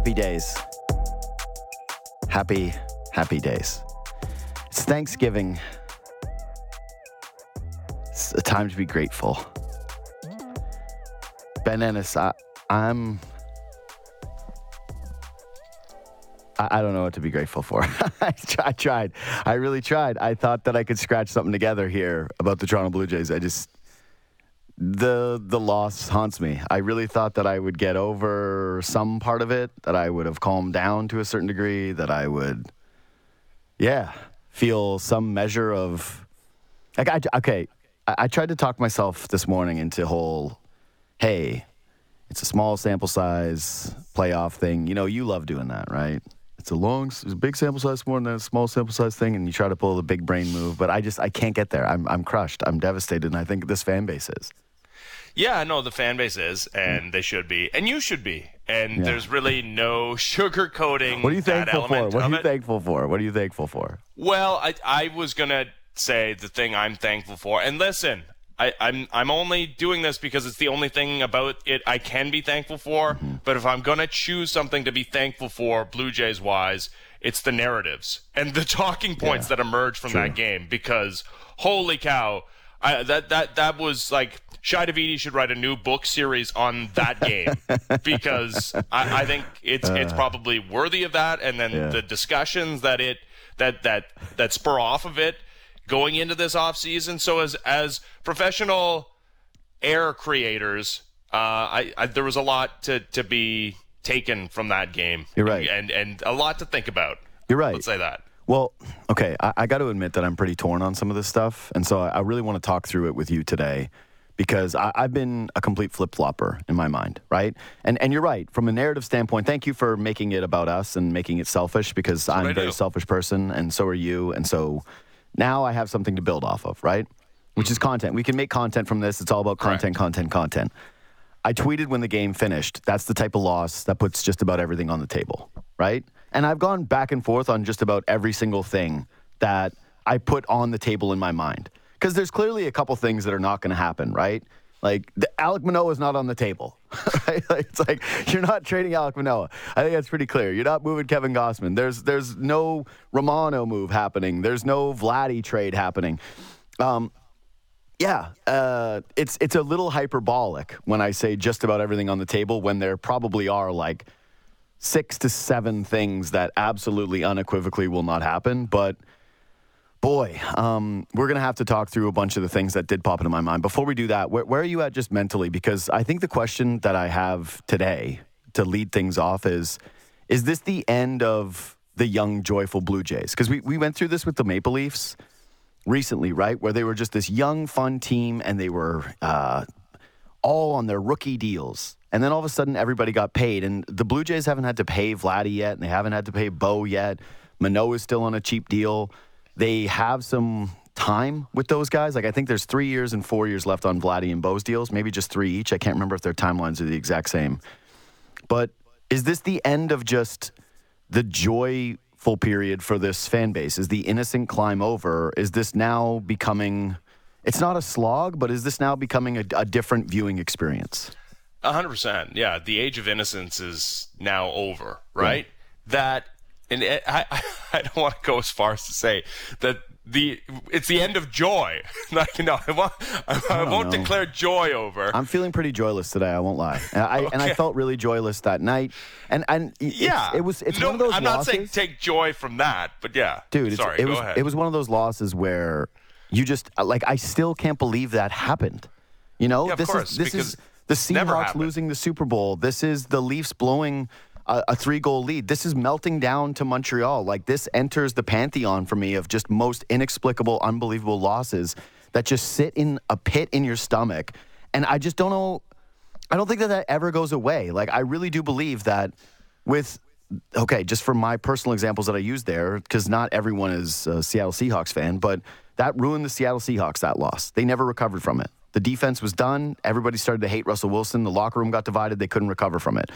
Happy days. Happy, happy days. It's Thanksgiving. It's a time to be grateful. Ben Ennis, I, I'm. I, don't know what to be grateful for. I tried. I really tried. I thought that I could scratch something together here about the Toronto Blue Jays. I just the the loss haunts me. I really thought that I would get over some part of it, that I would have calmed down to a certain degree, that I would, yeah, feel some measure of. Like I, okay, I, I tried to talk myself this morning into whole, hey, it's a small sample size playoff thing. You know, you love doing that, right? It's a long, it's a big sample size more than a small sample size thing, and you try to pull the big brain move. But I just, I can't get there. I'm, I'm crushed. I'm devastated, and I think this fan base is. Yeah, no, the fan base is, and they should be, and you should be. And Yeah. there's really no sugarcoating. What are you that thankful for? What are you it. thankful for? What are you thankful for? Well, I I was gonna say the thing I'm thankful for, and listen, I, I'm I'm only doing this because it's the only thing about it I can be thankful for. Mm-hmm. But if I'm gonna choose something to be thankful for, Blue Jays wise, it's the narratives and the talking points Yeah. that emerge from True. that game. Because holy cow, I, that that that was like. Shi Davidi should write a new book series on that game because I, I think it's it's probably worthy of that. And then Uh. Yeah. the discussions that it that that that spur off of it going into this off season. So as as professional air creators, uh, I, I there was a lot to to be taken from that game. You're right. and and a lot to think about. You're right. Let's say that. Well, okay, I, I got to admit that I'm pretty torn on some of this stuff, and so I, I really want to talk through it with you today because I, I've been a complete flip flopper in my mind, right? And and you're right from a narrative standpoint. Thank you for making it about us and making it selfish because I'm I a very do. selfish person, and so are you, and so now I have something to build off of, right? Which is mm. content. We can make content from this. It's all about content, content, content. I tweeted when the game finished. That's the type of loss that puts just about everything on the table, right? And I've gone back and forth on just about every single thing that I put on the table in my mind. Because there's clearly a couple things that are not going to happen, right? Like the, Alek Manoah is not on the table. Right? It's like you're not trading Alek Manoah. I think that's pretty clear. You're not moving Kevin Gausman. There's there's no Romano move happening. There's no Vladdy trade happening. Um, yeah, uh, it's it's a little hyperbolic when I say just about everything on the table when there probably are like six to seven things that absolutely unequivocally will not happen. But boy, um, we're gonna have to talk through a bunch of the things that did pop into my mind. Before we do that, where, where are you at just mentally? Because I think the question that I have today to lead things off is: Is this the end of the young, joyful Blue Jays? Because we we went through this with the Maple Leafs recently, right? Where they were just this young, fun team and they were uh, all on their rookie deals. And then all of a sudden, everybody got paid. And the Blue Jays haven't had to pay Vladdy yet, and they haven't had to pay Bo yet. Manoah is still on a cheap deal. They have some time with those guys. Like, I think there's three years and four years left on Vladdy and Bo's deals, maybe just three each. I can't remember if their timelines are the exact same. But is this the end of just the joyful period for this fan base? Is the innocent climb over? Is this now becoming? It's not a slog, but is this now becoming a, a different viewing experience? A hundred percent. Yeah, the age of innocence is now over, right? That, and it, I, I, don't want to go as far as to say that the it's the end of joy. like, no, I, want, I, I won't know. declare joy over. I'm feeling pretty joyless today. I won't lie. And I, and I felt really joyless that night. And and yeah, it was. It's no, one of those I'm losses. not saying take joy from that, but yeah, dude. It's, Sorry, it go was ahead. it was one of those losses where you just like I still can't believe that happened. You know, Yeah, of this course, is this is the Seahawks losing the Super Bowl. This is the Leafs blowing a, a three goal lead. This is melting down to Montreal. Like this enters the pantheon for me of just most inexplicable, unbelievable losses that just sit in a pit in your stomach. And I just don't know. I don't think that that ever goes away. Like I really do believe that with okay, just for my personal examples that I use there, because not everyone is a Seattle Seahawks fan, but that ruined the Seattle Seahawks, that loss. They never recovered from it. The defense was done. Everybody started to hate Russell Wilson. The locker room got divided. They couldn't recover from it.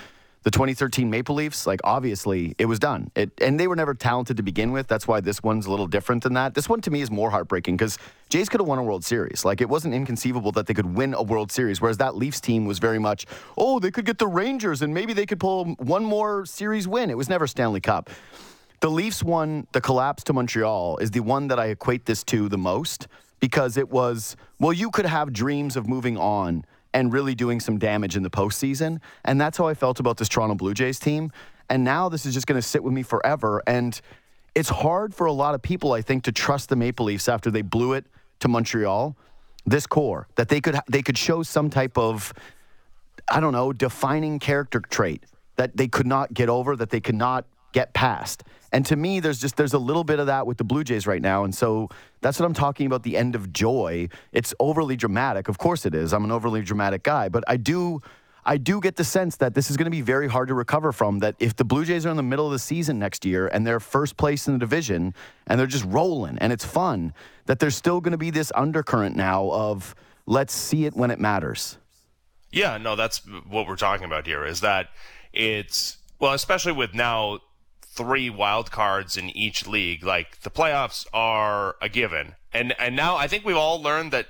The 2013 Maple Leafs, like obviously, it was done. It, and they were never talented to begin with. That's why this one's a little different than that. This one to me is more heartbreaking because Jays could have won a World Series. Like it wasn't inconceivable that they could win a World Series. Whereas that Leafs team was very much, oh, they could get the Rangers and maybe they could pull one more series win. It was never Stanley Cup. The Leafs won the collapse to Montreal is the one that I equate this to the most because it was well, you could have dreams of moving on and really doing some damage in the postseason, and that's how I felt about this Toronto Blue Jays team. And now this is just going to sit with me forever. And it's hard for a lot of people, I think, to trust the Maple Leafs after they blew it to Montreal. This core that they could they could show some type of I don't know defining character trait that they could not get over, that they could not get past. And to me, there's just there's a little bit of that with the Blue Jays right now, and so that's what I'm talking about. The end of joy. It's overly dramatic, of course it is. I'm an overly dramatic guy, but I do I do get the sense that this is going to be very hard to recover from. That if the Blue Jays are in the middle of the season next year and they're first place in the division and they're just rolling and it's fun, that there's still going to be this undercurrent now of let's see it when it matters. Yeah, no, that's what we're talking about here is that it's, well, especially with now three wild cards in each league, like the playoffs are a given. And, and now I think we've all learned that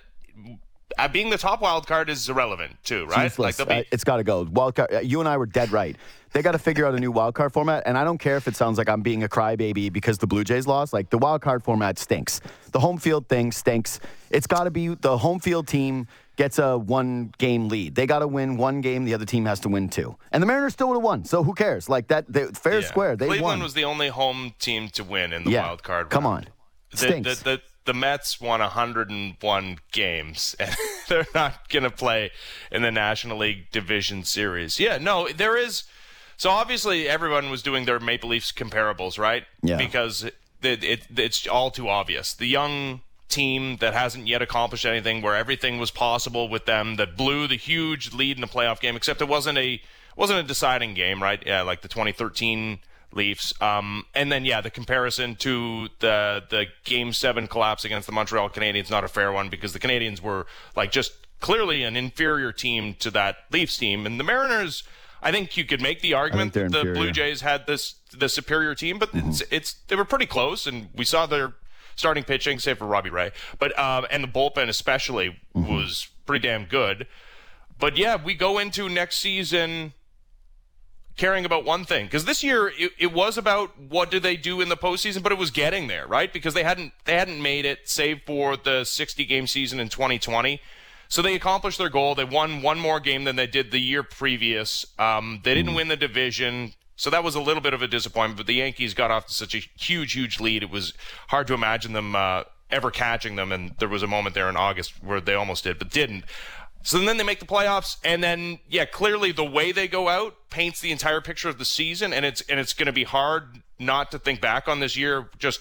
uh, being the top wild card is irrelevant too, right? Useless. Like be- it's got to go. Wild card. Uh, you and I were dead right. They got to figure out a new wild card format, and I don't care if it sounds like I'm being a crybaby because the Blue Jays lost. Like the wild card format stinks. The home field thing stinks. It's got to be the home field team gets a one game lead. They got to win one game. The other team has to win two. And the Mariners still would have won. So who cares? Like that, they, fair yeah. square. They Cleveland won. was the only home team to win in the yeah. wild card. Come on, stinks. The, the, the, the Mets won 101 games, and they're not going to play in the National League Division Series. Yeah, no, there is. So obviously, everyone was doing their Maple Leafs comparables, right? Yeah. Because it, it, it's all too obvious. The young team that hasn't yet accomplished anything, where everything was possible with them, that blew the huge lead in the playoff game, except it wasn't a wasn't a deciding game, right? Yeah, like the 2013 Leafs. Um, and then yeah, the comparison to the the Game Seven collapse against the Montreal Canadiens not a fair one because the Canadiens were like just clearly an inferior team to that Leafs team, and the Mariners. I think you could make the argument that the. Blue Jays had this the superior team, but mm-hmm. it's it's they were pretty close, and we saw their starting pitching, save for Robbie Ray, but um, and the bullpen especially mm-hmm. was pretty damn good. But yeah, we go into next season caring about one thing because this year it, it, was about what do they do in the postseason, but it was getting there, right? Because they hadn't they hadn't made it, save for the 60 game season in 2020. So they accomplished their goal. They won one more game than they did the year previous. Um, they didn't win the division. So that was a little bit of a disappointment, but the Yankees got off to such a huge, huge lead. It was hard to imagine them uh, ever catching them, and there was a moment there in August where they almost did, but didn't. So then they make the playoffs, and then yeah, clearly the way they go out paints the entire picture of the season, and it's and it's going to be hard not to think back on this year just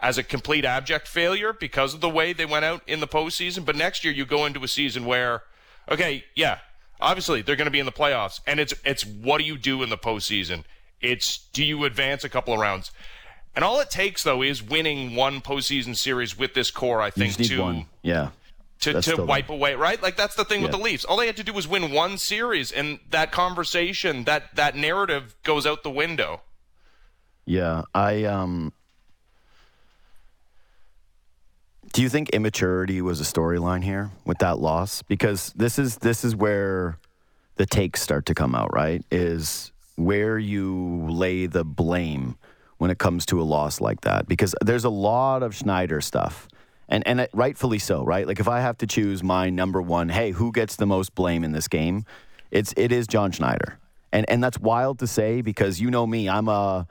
as a complete abject failure because of the way they went out in the postseason. But next year you go into a season where, okay, yeah, obviously they're going to be in the playoffs, and it's it's what do you do in the postseason? It's do you advance a couple of rounds? And all it takes though is winning one postseason series with this core. I think to one. yeah to, to wipe away, right? Like that's the thing yeah. with the Leafs. All they had to do was win one series, and that conversation, that that narrative goes out the window. Yeah, I um. Do you think immaturity was a storyline here with that loss? Because this is this is where the takes start to come out, right? Is where you lay the blame when it comes to a loss like that. Because there's a lot of Schneider stuff and and rightfully so, right? Like if I have to choose my number one, hey, who gets the most blame in this game? It's it is John Schneider, and and that's wild to say because you know me, I'm a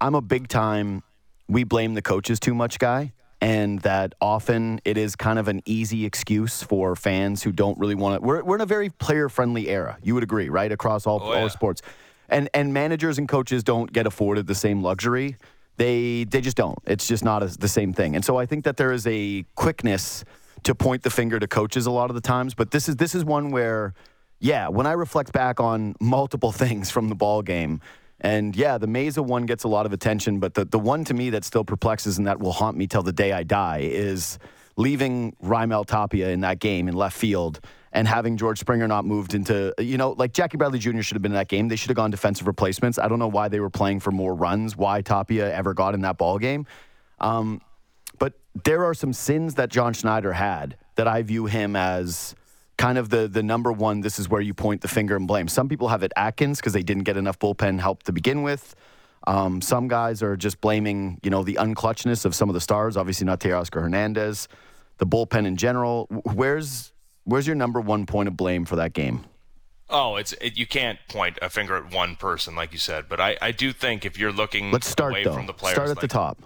I'm a big time we blame the coaches too much guy, and that often it is kind of an easy excuse for fans who don't really want to. We're we're in a very player friendly era. You would agree, right? Across all oh, yeah. all sports, and and managers and coaches don't get afforded the same luxury they they just don't. It's just not a, the same thing. And so I think that there is a quickness to point the finger to coaches a lot of the times. But this is this is one where, yeah, when I reflect back on multiple things from the ball game. And yeah, the Mayza one gets a lot of attention, but the, the one to me that still perplexes and that will haunt me till the day I die is leaving Raimel Tapia in that game in left field and having George Springer not moved into, you know, like Jackie Bradley Jr. should have been in that game. They should have gone defensive replacements. I don't know why they were playing for more runs, why Tapia ever got in that ball game. Um, But there are some sins that John Schneider had that I view him as kind of the the number one. This is where you point the finger and blame. Some people have it Atkins because they didn't get enough bullpen help to begin with. Um, some guys are just blaming, you know, the unclutchness of some of the stars. Obviously, not Teoscar Hernandez, the bullpen in general. Where's where's your number one point of blame for that game? Oh, it's it, you can't point a finger at one person, like you said. But I, I do think if you're looking let's start away though. from the players, start at like, the top.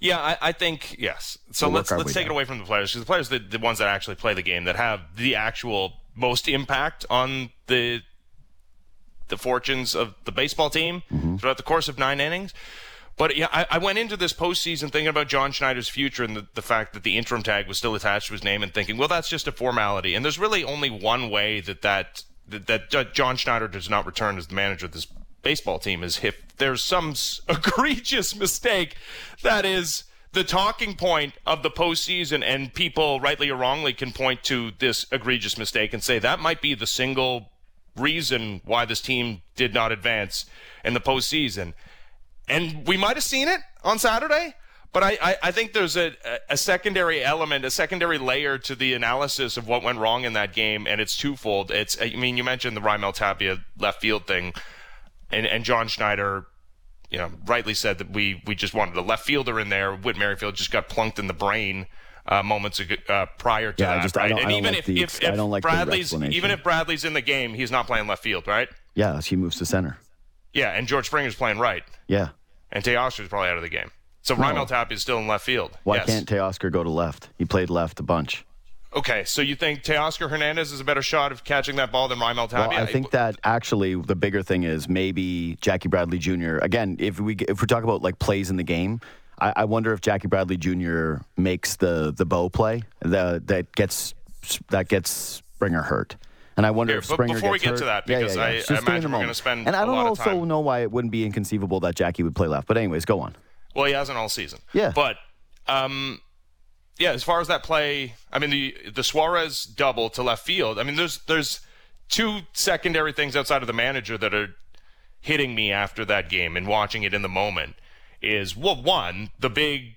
Yeah, I, I think yes. So We'll let's let's take it away from the players because the players are the, the ones that actually play the game that have the actual most impact on the the fortunes of the baseball team Mm-hmm. throughout the course of nine innings. But yeah, I, I went into this postseason thinking about John Schneider's future and the, the fact that the interim tag was still attached to his name, and thinking, well, that's just a formality. And there's really only one way that that that, that uh, John Schneider does not return as the manager of this baseball team is if there's some egregious mistake that is the talking point of the postseason, and people, rightly or wrongly, can point to this egregious mistake and say that might be the single reason why this team did not advance in the postseason. And we might have seen it on Saturday, but I, I, I think there's a, a secondary element, a secondary layer to the analysis of what went wrong in that game, and it's twofold. It's, I mean, you mentioned the Raimel Tapia left field thing, and, and John Schneider, you know, rightly said that we, we just wanted a left fielder in there. Whit Merrifield just got plunked in the brain. Uh, moments ago, uh, prior to Yeah, that, just- right? and even like if, the if, if don't like Bradley's even if Bradley's in the game, he's not playing left field, right? Yeah, he moves to center. Yeah, and George Springer's playing right, Yeah. and Teoscar's probably out of the game. So Raimel Tapia is still in left field. Why yes. can't Teoscar go to left? He played left a bunch. Okay, so you think Teoscar Hernandez is a better shot of catching that ball than Raimel Tapia? Well, I think that actually the bigger thing is maybe Jackie Bradley Jr. Again, if we if we talk about like plays in the game, I, I wonder if Jackie Bradley Jr. makes the the Bo play the, that gets that gets Springer hurt. And I wonder Here, if Springer before we get hurt, to that, because yeah, yeah. I- Just I imagine we're gonna spend And I don't also know why it wouldn't be inconceivable that Jackie would play left. But anyways, go on. well, he hasn't all season. Yeah. But um, yeah, as far as that play, I mean the the Suarez double to left field. I mean, there's there's two secondary things outside of the manager that are hitting me after that game and watching it in the moment. Is well, one the big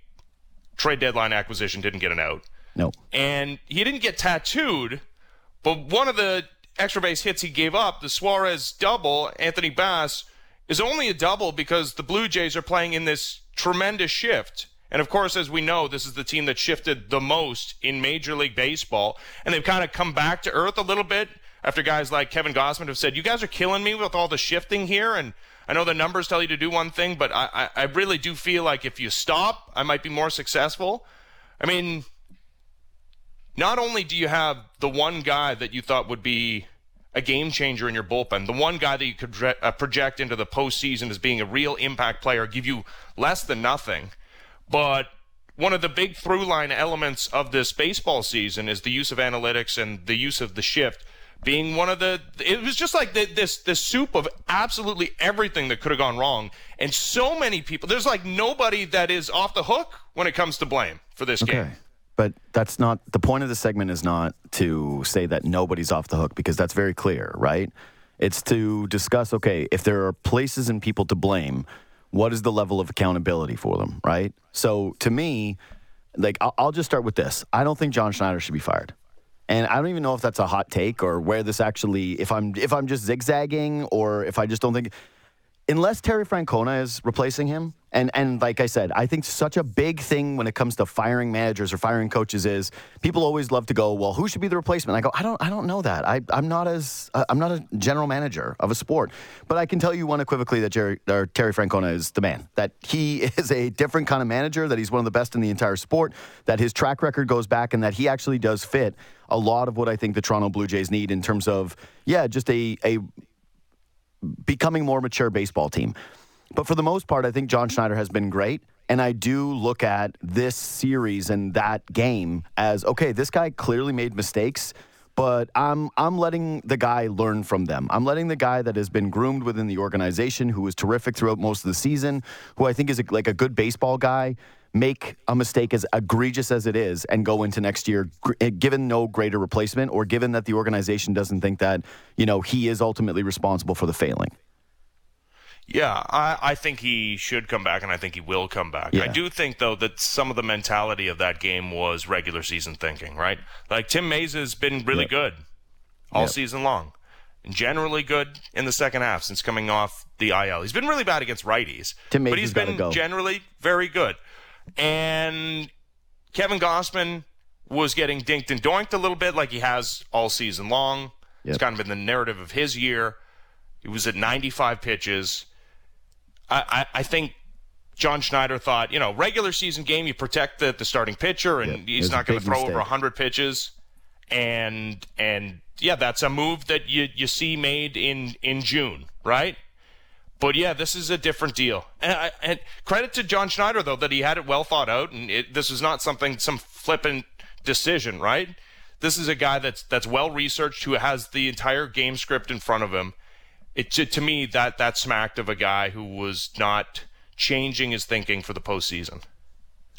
trade deadline acquisition didn't get an out. No. and he didn't get tattooed, but one of the extra base hits he gave up, the Suarez double, Anthony Bass, is only a double because the Blue Jays are playing in this tremendous shift. And of course, as we know, this is the team that shifted the most in Major League Baseball. And they've kind of come back to earth a little bit after guys like Kevin Gausman have said, You guys are killing me with all the shifting here. And I know the numbers tell you to do one thing, but I, I, I really do feel like if you stop, I might be more successful. I mean, not only do you have the one guy that you thought would be a game changer in your bullpen, the one guy that you could uh, project into the postseason as being a real impact player, give you less than nothing, but one of the big through line elements of this baseball season is the use of analytics and the use of the shift being one of the it was just like the, this this soup of absolutely everything that could have gone wrong and so many people there's like nobody that is off the hook when it comes to blame for this game Okay. But that's not the point of the segment is not to say that nobody's off the hook because that's very clear, right? It's to discuss okay, if there are places and people to blame, what is the level of accountability for them, right? So to me, like I'll, I'll just start with this. I don't think John Schneider should be fired. And I don't even know if that's a hot take or where this actually if I'm if I'm just zigzagging or if I just don't think unless Terry Francona is replacing him, and and like I said, I think such a big thing when it comes to firing managers or firing coaches is people always love to go, well, who should be the replacement? I go, I don't, I don't know that. I, I'm not as, uh, I'm not a general manager of a sport, but I can tell you unequivocally that Jerry Terry Francona is the man. That he is a different kind of manager. That he's one of the best in the entire sport. That his track record goes back, and that he actually does fit a lot of what I think the Toronto Blue Jays need in terms of, yeah, just a a becoming more mature baseball team. But for the most part, I think John Schneider has been great. And I do look at this series and that game as okay, this guy clearly made mistakes, but I'm I'm letting the guy learn from them. I'm letting the guy that has been groomed within the organization, who was terrific throughout most of the season, who I think is a, like a good baseball guy, make a mistake as egregious as it is and go into next year eh, given no greater replacement or given that the organization doesn't think that, you know, he is ultimately responsible for the failing. Yeah, I, I think he should come back, and I think he will come back. Yeah. I do think, though, that some of the mentality of that game was regular season thinking, right? Like Tim Mayza has been really Yep. good all Yep. season long, generally good in the second half since coming off the IL. He's been really bad against righties, Tim Mayza but he's been go. generally very good. And Kevin Gausman was getting dinked and doinked a little bit, like he has all season long. It's kind of been the narrative of his year. He was at 95 pitches. I, I, I think John Schneider thought, you know, regular season game, you protect the, the starting pitcher, and Yep. He's not going to throw over 100 pitches. And and yeah, that's a move that you you see made in in June, right? But yeah, this is a different deal. And, I, and credit to John Schneider though that he had it well thought out, and it, this is not something some flippant decision, right? This is a guy that's that's well researched, who has the entire game script in front of him. It to, to me that that smacked of a guy who was not changing his thinking for the postseason.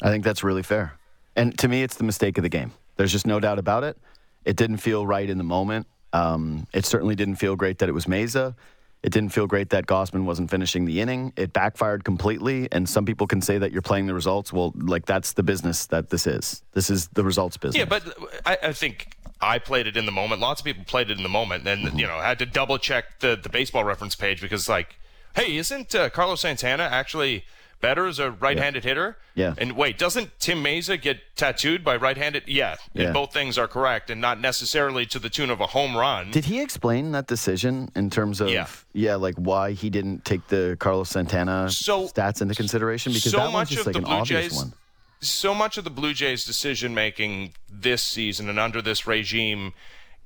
I think that's really fair. And to me, it's the mistake of the game. There's just no doubt about it. It didn't feel right in the moment. Um, it certainly didn't feel great that it was Mayza. It didn't feel great that Gausman wasn't finishing the inning. It backfired completely. And some people can say that you're playing the results. Well, like that's the business that this is. This is the results business. Yeah, but I, I think I played it in the moment. Lots of people played it in the moment, and you know had to double check the the baseball reference page because like, hey, isn't uh, Carlos Santana actually better as a right-handed hitter? Yeah. And wait, doesn't Tim Mayza get tattooed by right-handed? Yeah. Yeah. And both things are correct, and not necessarily to the tune of a home run. Did he explain that decision in terms of Yeah. like why he didn't take the Carlos Santana So- stats into consideration? Because so that much just of like the an Blue obvious Jays one. so much of the Blue Jays decision making this season and under this regime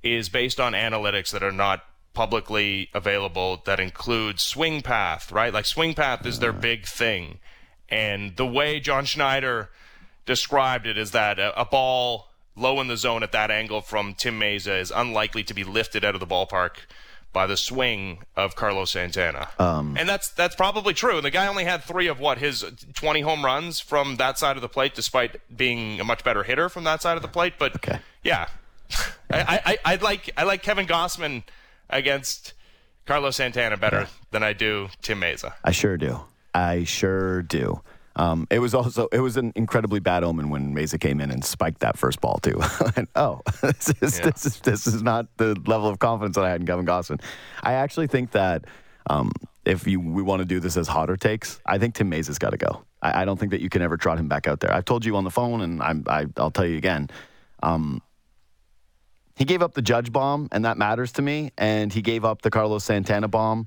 is based on analytics that are not publicly available that includes swing path, right? Like swing path is their big thing. And the way John Schneider described it is that a, a ball low in the zone at that angle from Tim Mayza is unlikely to be lifted out of the ballpark by the swing of Carlos Santana. Um, and that's that's probably true. And the guy only had three of what his 20 home runs from that side of the plate, despite being a much better hitter from that side of the plate. But Okay. yeah, I, I I like I like Kevin Gausman against Carlos Santana better than I do Tim Mayza. I sure do. I sure do. Um, it was also it was an incredibly bad omen when Mayza came in and spiked that first ball too. And, oh, this is, Yeah. this is this is not the level of confidence that I had in Kevin Gausman. I actually think that um, if you we want to do this as hotter takes, I think Tim Mayza's got to go. I, I don't think that you can ever trot him back out there. I've told you on the phone, and I'm, I, I'll tell you again. Um, he gave up the Judge bomb, and that matters to me. And he gave up the Carlos Santana bomb.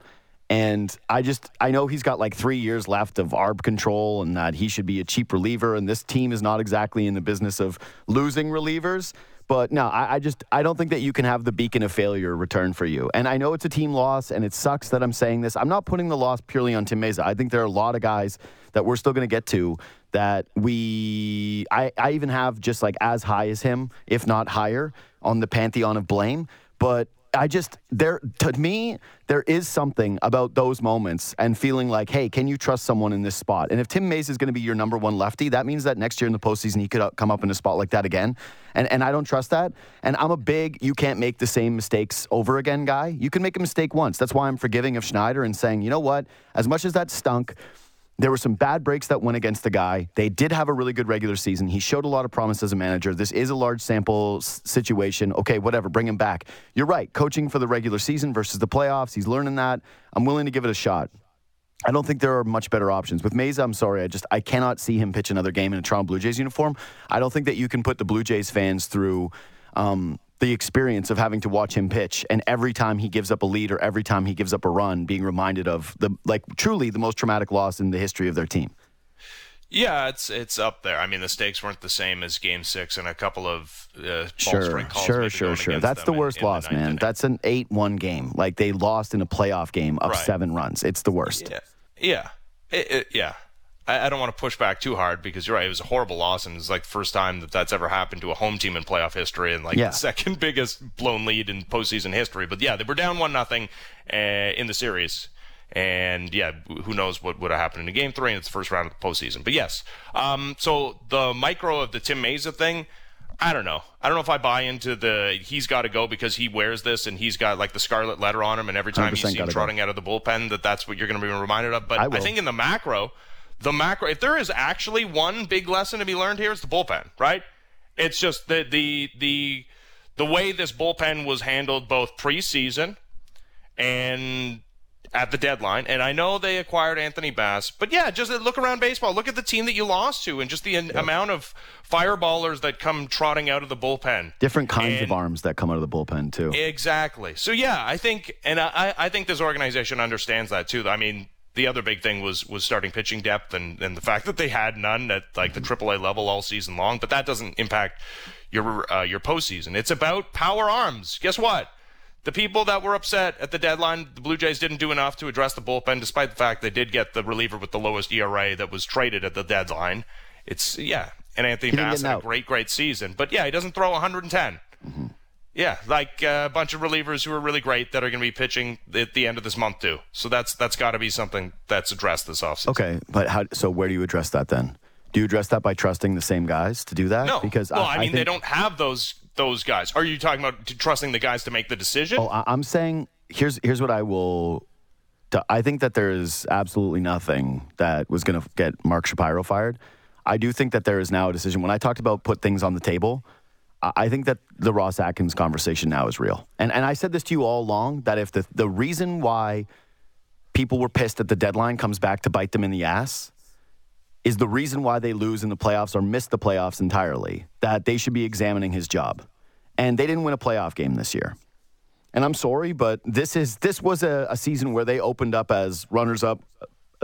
And I just, I know he's got like three years left of ARB control and that he should be a cheap reliever. And this team is not exactly in the business of losing relievers. But no, I, I just, I don't think that you can have the beacon of failure return for you. And I know it's a team loss and it sucks that I'm saying this. I'm not putting the loss purely on Tim Mayza. I think there are a lot of guys that we're still going to get to that we, I, I even have just like as high as him, if not higher, on the pantheon of blame. But I just there to me there is something about those moments and feeling like, hey, can you trust someone in this spot? And if Tim Mayza is going to be your number one lefty, that means that next year in the postseason he could uh, come up in a spot like that again. And and I don't trust that. And I'm a big you can't make the same mistakes over again guy. You can make a mistake once. That's why I'm forgiving of Schneider and saying, you know what? As much as that stunk. There were some bad breaks that went against the guy. They did have a really good regular season. He showed a lot of promise as a manager. This is a large sample s- situation. Okay, whatever, bring him back. You're right. Coaching for the regular season versus the playoffs, he's learning that. I'm willing to give it a shot. I don't think there are much better options. With Mayza, I'm sorry, I just I cannot see him pitch another game in a Toronto Blue Jays uniform. I don't think that you can put the Blue Jays fans through um, the experience of having to watch him pitch, and every time he gives up a lead or every time he gives up a run, being reminded of the like truly the most traumatic loss in the history of their team. Yeah, it's it's up there. I mean, the stakes weren't the same as Game Six and a couple of uh, Sure, calls sure, sure, sure. That's the them in- worst in the loss, man. That's an eight-one game. Like they lost in a playoff game up Right. seven runs. It's the worst. Yeah, yeah, It- it- yeah. I, I don't want to push back too hard because you're right. It was a horrible loss, and it's like the first time that that's ever happened to a home team in playoff history, and like Yeah. the second biggest blown lead in postseason history. But yeah, they were down one nothing uh, in the series. And yeah, who knows what would have happened in game three? And it's the first round of the postseason. But yes, um, so the micro of the Tim Mayza thing, I don't know. I don't know if I buy into the he's got to go because he wears this and he's got like the scarlet letter on him, and every time you see him trotting go. out of the bullpen, that that's what you're going to be reminded of. But I, I, think in the macro, the macro, if there is actually one big lesson to be learned here, it's the bullpen, right? It's just the the the the way this bullpen was handled both preseason and at the deadline. And I know they acquired Anthony Bass, but yeah, just look around baseball. Look at the team that you lost to, and just the yep. amount of fireballers that come trotting out of the bullpen. Different kinds and, of arms that come out of the bullpen too. Exactly. So yeah, I think, and I, I think this organization understands that too. I mean, the other big thing was was starting pitching depth and, and the fact that they had none at like the AAA level all season long. But that doesn't impact your uh, your postseason. It's about power arms. Guess what? The people that were upset at the deadline, the Blue Jays didn't do enough to address the bullpen, despite the fact they did get the reliever with the lowest ERA that was traded at the deadline. It's yeah, and Anthony Bass had a great, great season, but yeah, he doesn't throw 110. Mm-hmm. Yeah, like uh, a bunch of relievers who are really great that are going to be pitching at the end of this month too. So that's that's got to be something that's addressed this offseason. Okay, but how? So where do you address that then? Do you address that by trusting the same guys to do that? No, because well, I, I mean I think, they don't have those those guys. Are you talking about trusting the guys to make the decision? Oh, I'm saying here's here's what I will. I think that there is absolutely nothing that was going to get Mark Shapiro fired. I do think that there is now a decision. When I talked about put things on the table, I think that the Ross Atkins conversation now is real. And and I said this to you all along that if the the reason why people were pissed at the deadline comes back to bite them in the ass is the reason why they lose in the playoffs or miss the playoffs entirely, that they should be examining his job. And they didn't win a playoff game this year. And I'm sorry, but this is this was a, a season where they opened up as runners up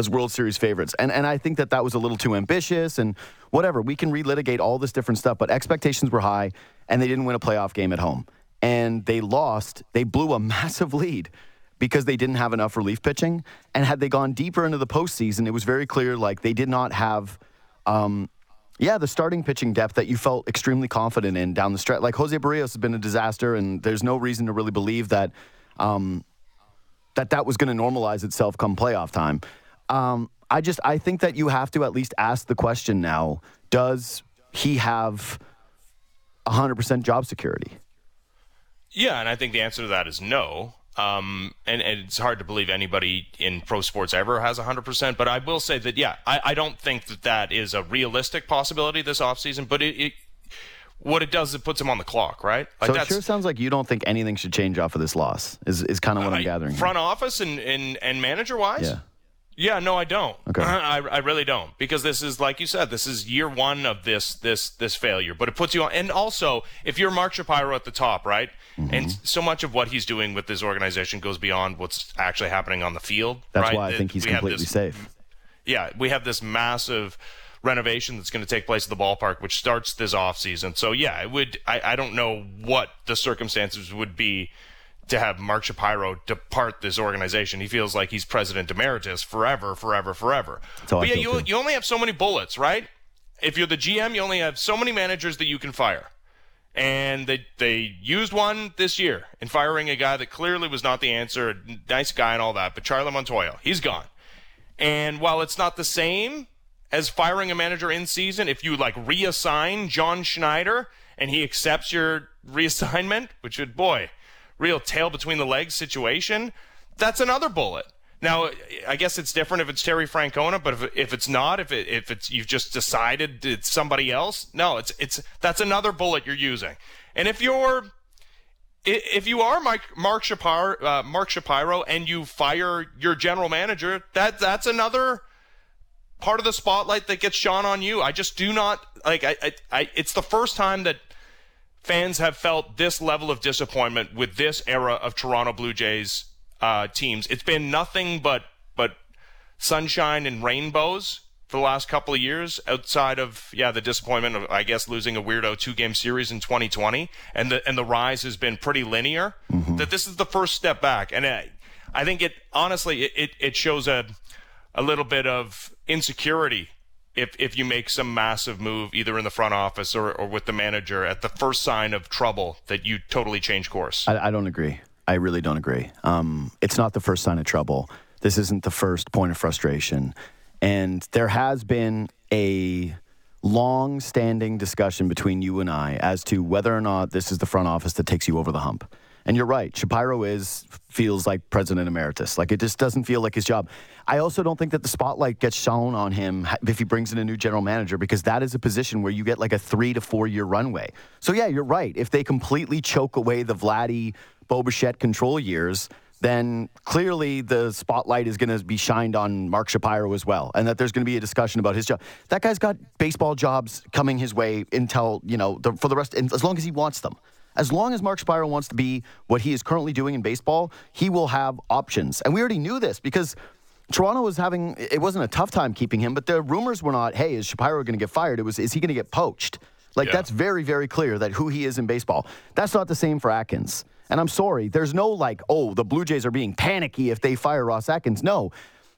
as World Series favorites. And and I think that that was a little too ambitious and whatever. We can relitigate all this different stuff, but expectations were high and they didn't win a playoff game at home. And they lost, they blew a massive lead because they didn't have enough relief pitching. And had they gone deeper into the postseason, it was very clear like they did not have, um, yeah, the starting pitching depth that you felt extremely confident in down the stretch. Like Jose Berrios has been a disaster, and there's no reason to really believe that um, that that was going to normalize itself come playoff time. Um, I just I think that you have to at least ask the question now: Does he have 100% job security? Yeah, and I think the answer to that is no. Um, and, and, it's hard to believe anybody in pro sports ever has 100%. But I will say that, yeah, I, I don't think that that is a realistic possibility this offseason. But it, it, what it does is it puts him on the clock, right? Like so it sure sounds like you don't think anything should change off of this loss. Is is kind of what uh, I'm gathering. Front here. office and, and, and manager wise. Yeah. Yeah, no, I don't. Okay. I, I really don't because this is like you said, this is year one of this this this failure. But it puts you on, and also if you're Mark Shapiro at the top, right, mm-hmm. and so much of what he's doing with this organization goes beyond what's actually happening on the field. That's right? why I think he's we completely this, safe. Yeah, we have this massive renovation that's going to take place at the ballpark, which starts this off season. So yeah, it would. I, I don't know what the circumstances would be to have Mark Shapiro depart this organization. He feels like he's president emeritus forever, forever, forever. But yeah, you, you only have so many bullets, right? If you're the GM, you only have so many managers that you can fire. And they they used one this year in firing a guy that clearly was not the answer, a nice guy and all that, but Charlie Montoyo, he's gone. And while it's not the same as firing a manager in season, if you like reassign John Schneider and he accepts your reassignment, which would boy, real tail between the legs situation, that's another bullet. Now, I guess it's different if it's Terry Francona, but if, if it's not, if it, if it's you've just decided it's somebody else, no, it's it's that's another bullet you're using. And if you're if you are Mike, Mark Shapiro, uh, Mark Shapiro, and you fire your general manager, that that's another part of the spotlight that gets shone on you. I just do not like. I, I, I it's the first time that fans have felt this level of disappointment with this era of Toronto Blue Jays uh, teams. It's been nothing but but sunshine and rainbows for the last couple of years, outside of yeah the disappointment of I guess losing a weirdo two game series in 2020, and the and the rise has been pretty linear. Mm-hmm. That this is the first step back, and I, I think it honestly it, it, it shows a a little bit of insecurity if if you make some massive move either in the front office or, or with the manager at the first sign of trouble that you totally change course. I, I don't agree. I really don't agree. Um, it's not the first sign of trouble. This isn't the first point of frustration, and there has been a long standing discussion between you and I as to whether or not this is the front office that takes you over the hump. And you're right. Shapiro is feels like president emeritus. Like it just doesn't feel like his job. I also don't think that the spotlight gets shown on him if he brings in a new general manager because that is a position where you get like a three to four year runway. So yeah, you're right. If they completely choke away the Vladdy Bo Bichette control years, then clearly the spotlight is going to be shined on Mark Shapiro as well, and that there's going to be a discussion about his job. That guy's got baseball jobs coming his way until you know the, for the rest, as long as he wants them. As long as Mark Shapiro wants to be what he is currently doing in baseball, he will have options. And we already knew this because Toronto was having, it wasn't a tough time keeping him, but the rumors were not, hey, is Shapiro going to get fired? It was, is he going to get poached? Like, yeah. that's very, very clear that who he is in baseball. That's not the same for Atkins. And I'm sorry, there's no like, oh, the Blue Jays are being panicky if they fire Ross Atkins. No.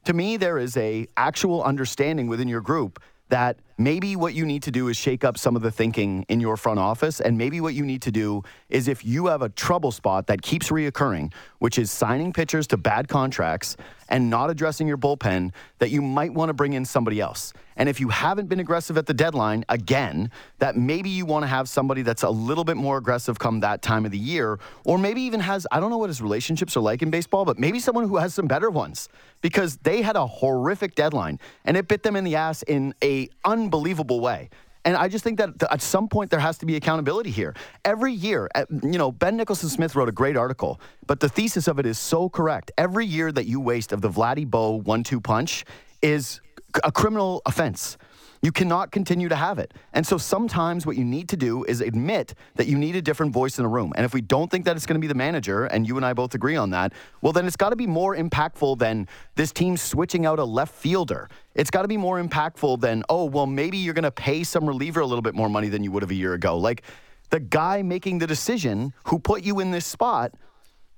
To me, there is a actual understanding within your group that maybe what you need to do is shake up some of the thinking in your front office. And maybe what you need to do is if you have a trouble spot that keeps reoccurring, which is signing pitchers to bad contracts and not addressing your bullpen, that you might want to bring in somebody else. And if you haven't been aggressive at the deadline, again, that maybe you want to have somebody that's a little bit more aggressive come that time of the year, or maybe even has, I don't know what his relationships are like in baseball, but maybe someone who has some better ones because they had a horrific deadline and it bit them in the ass in a unbelievable way. And I just think that at some point there has to be accountability here. Every year, you know, Ben Nicholson Smith wrote a great article, but the thesis of it is so correct. Every year that you waste of the Vladdy Bo one two punch is a criminal offense. You cannot continue to have it. And so sometimes what you need to do is admit that you need a different voice in the room. And if we don't think that it's going to be the manager, and you and I both agree on that, well, then it's got to be more impactful than this team switching out a left fielder. It's got to be more impactful than, oh, well, maybe you're going to pay some reliever a little bit more money than you would have a year ago. Like the guy making the decision who put you in this spot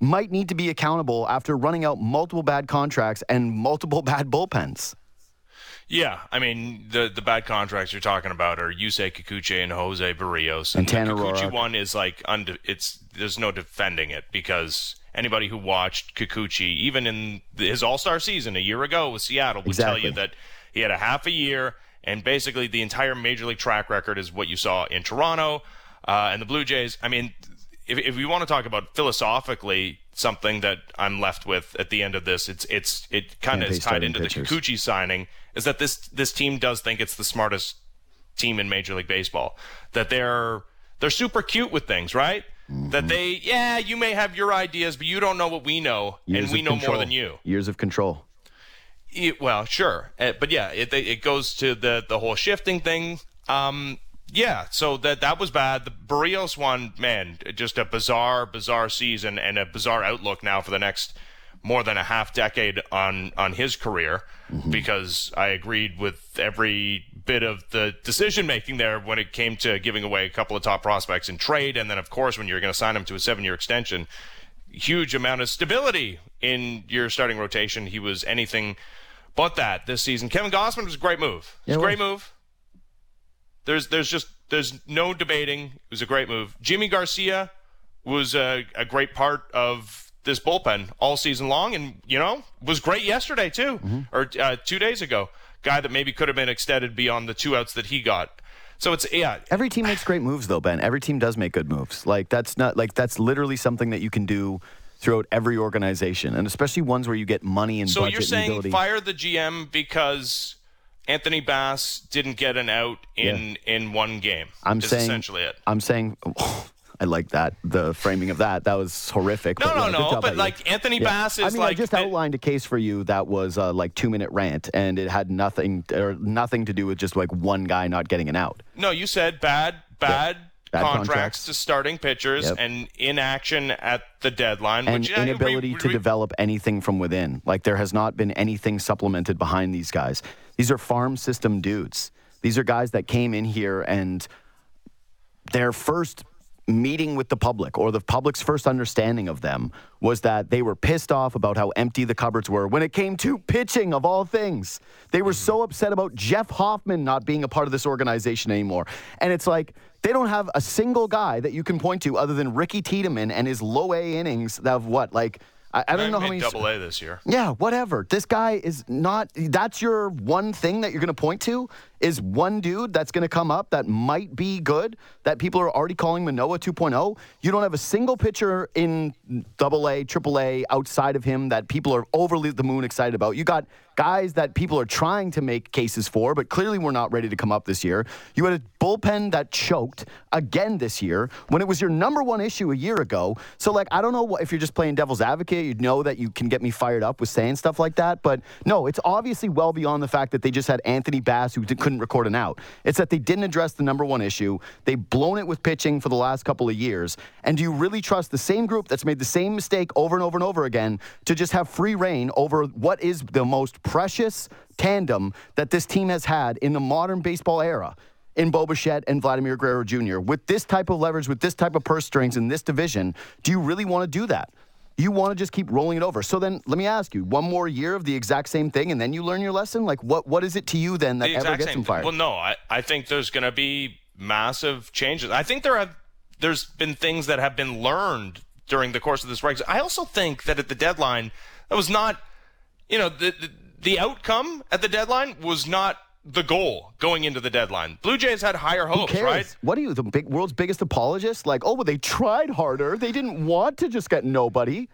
might need to be accountable after running out multiple bad contracts and multiple bad bullpens. Yeah, I mean the the bad contracts you're talking about are Yusei Kikuchi and Jose Berrios. and, and the Kikuchi one is like unde- it's there's no defending it because anybody who watched Kikuchi even in his All Star season a year ago with Seattle would exactly. tell you that he had a half a year and basically the entire major league track record is what you saw in Toronto uh, and the Blue Jays. I mean, if if we want to talk about philosophically something that I'm left with at the end of this, it's it's it kind of is tied into pitchers. the Kikuchi signing is that this this team does think it's the smartest team in Major League Baseball. That they're they're super cute with things, right? Mm-hmm. That they yeah, you may have your ideas, but you don't know what we know, Years and we know control. more than you. Years of control. It, well, sure, uh, but yeah, it it goes to the the whole shifting thing. Um, yeah, so that that was bad. The Berrios one, man, just a bizarre, bizarre season and a bizarre outlook now for the next more than a half decade on on his career mm-hmm. because I agreed with every bit of the decision making there when it came to giving away a couple of top prospects in trade. And then of course when you're going to sign him to a 7-year extension huge amount of stability in your starting rotation. He was anything but that this season. Kevin Gausman was a great move. It was a great move. There's there's just there's no debating. It was a great move. Jimmy Garcia was a, a great part of this bullpen all season long, and you know was great yesterday too, mm-hmm. or uh, two days ago. Guy that maybe could have been extended beyond the two outs that he got. So it's yeah. Every team makes great moves though, Ben. Every team does make good moves. Like that's not like that's literally something that you can do throughout every organization, and especially ones where you get money and so you're saying fire the GM because Anthony Bass didn't get an out in yeah. in one game. I'm saying essentially it. I'm saying I like that the framing of that. That was horrific. No, but, no, no. But like Anthony yeah. Bass is I mean, like I just outlined a case for you that was a like two minute rant, and it had nothing or nothing to do with just like one guy not getting an out. No, you said bad, bad. Bad contracts, contracts, to starting pitchers yep. and inaction at the deadline and which, inability we, we, to develop anything from within. Like there has not been anything supplemented behind these guys. These are farm system dudes. These are guys that came in here and their first meeting with the public or the public's first understanding of them was that they were pissed off about how empty the cupboards were when it came to pitching of all things. They were so upset about Jeff Hoffman not being a part of this organization anymore. And it's like they don't have a single guy that you can point to other than Ricky Tiedemann and his low A innings of what like I, I don't know how many double A this year. Yeah, whatever. This guy is not. That's your one thing that you're going to point to. Is one dude that's going to come up that might be good that people are already calling Manoah 2.0. You don't have a single pitcher in double A, triple A outside of him that people are overly the moon excited about. You got guys that people are trying to make cases for, but clearly we're not ready to come up this year. You had a bullpen that choked again this year when it was your number one issue a year ago. So, like, I don't know what, if you're just playing devil's advocate, you'd know that you can get me fired up with saying stuff like that. But no, it's obviously well beyond the fact that they just had Anthony Bass who couldn't record an out. It's that they didn't address the number one issue. They've blown it with pitching for the last couple of years. And do you really trust the same group that's made the same mistake over and over and over again to just have free reign over what is the most precious tandem that this team has had in the modern baseball era in Bo Bichette and Vladimir Guerrero Jr. With this type of leverage, with this type of purse strings in this division, do you really want to do that? You want to just keep rolling it over. So then let me ask you, one more year of the exact same thing and then you learn your lesson? Like what what is it to you then that the ever gets them fired? Well, no, I, I think there's going to be massive changes. I think there have there's been things that have been learned during the course of this race. I also think that at the deadline, that was not, you know, the, the the outcome at the deadline was not the goal going into the deadline. Blue Jays had higher hopes, right? What are you, the big world's biggest apologist? Like, oh, well, they tried harder. They didn't want to just get nobody.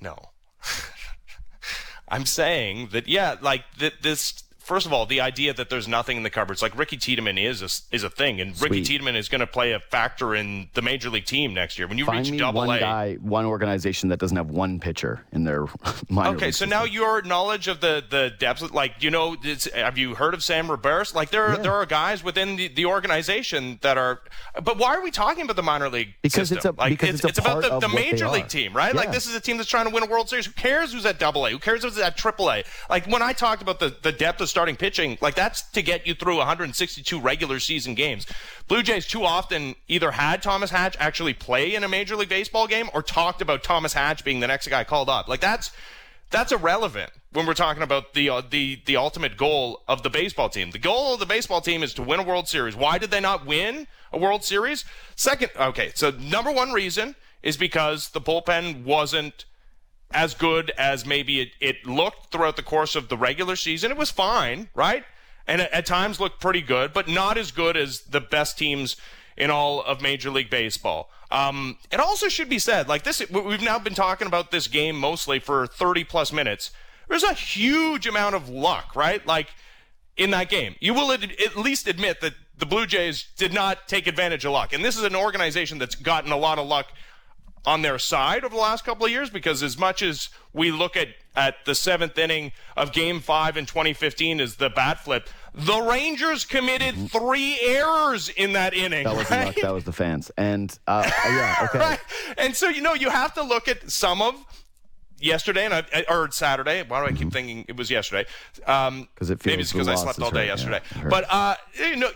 No. I'm saying that, yeah, like th- this first of all, the idea that there's nothing in the cupboards, like Ricky Tiedemann is a, is a thing, and Ricky Sweet. Tiedemann is going to play a factor in the major league team next year. When you Find reach me double one A, guy, one organization that doesn't have one pitcher in their minor Okay, so system. now your knowledge of the the depths, like you know, it's, have you heard of Sam Roberts? Like there are Yeah. there are guys within the, the organization that are, but why are we talking about the minor league? Because system? it's a- like because it's a about part the, of the major league team, right? Like this is a team that's trying to win a World Series. Who cares who's at Double A? Who cares who's at Triple A? Like when I talked about the the depth of starting pitching, like that's to get you through 162 regular season games. Blue Jays too often either had Thomas Hatch actually play in a Major League Baseball game or talked about Thomas Hatch being the next guy called up. Like that's that's irrelevant when we're talking about the uh, the the ultimate goal of the baseball team. The goal of the baseball team is to win a World Series. Why did they not win a World Series? Second, okay, so number one reason is because the bullpen wasn't as good as maybe it, it looked throughout the course of the regular season. It was fine, right? And at, at times looked pretty good, but not as good as the best teams in all of Major League Baseball. Um, it also should be said, like this, we've now been talking about this game mostly for 30 plus minutes. There's a huge amount of luck, right? Like in that game. You will ad- at least admit that the Blue Jays did not take advantage of luck. And this is an organization that's gotten a lot of luck on their side over the last couple of years because as much as we look at, at the seventh inning of game five in 2015 as the bat flip, the Rangers committed three errors in that inning. That wasn't right? That was the fans. And uh, yeah, okay. right. And so, you know, you have to look at some of yesterday and I, or Saturday. Why do I keep thinking it was yesterday? Um, 'Cause it feels maybe it's because I slept all day yesterday. hurt. but uh, you know,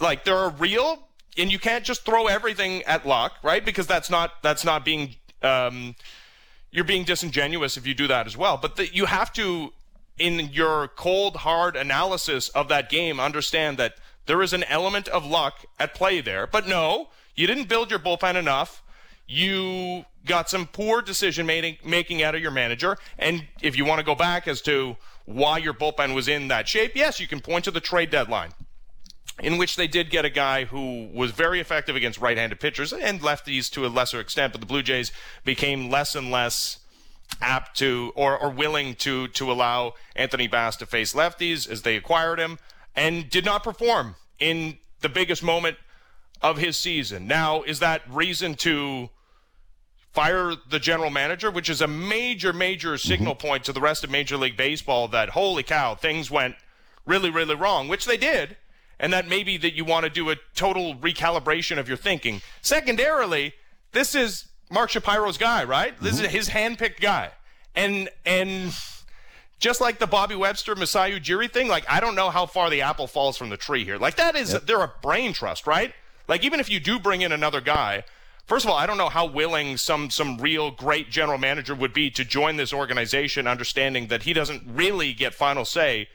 like there are real, and you can't just throw everything at luck, right? Because that's not that's not being um, you're being disingenuous if you do that as well. But the, you have to, in your cold, hard analysis of that game, understand that there is an element of luck at play there. But no, you didn't build your bullpen enough. You got some poor decision making making out of your manager. And if you want to go back as to why your bullpen was in that shape, yes, you can point to the trade deadline in which they did get a guy who was very effective against right-handed pitchers and lefties to a lesser extent, but the Blue Jays became less and less apt to or, or willing to to allow Anthony Bass to face lefties as they acquired him and did not perform in the biggest moment of his season. Now, is that reason to fire the general manager, which is a major, major mm-hmm. signal point to the rest of Major League Baseball that holy cow, things went really, really wrong, which they did, and that maybe that you want to do a total recalibration of your thinking. Secondarily, this is Mark Shapiro's guy, right? This is mm-hmm. his handpicked guy, and and just like the Bobby Webster Masai Ujiri thing, like I don't know how far the apple falls from the tree here. Like that is they're a brain trust, right? Like even if you do bring in another guy, first of all, I don't know how willing some some real great general manager would be to join this organization, understanding that he doesn't really get final say,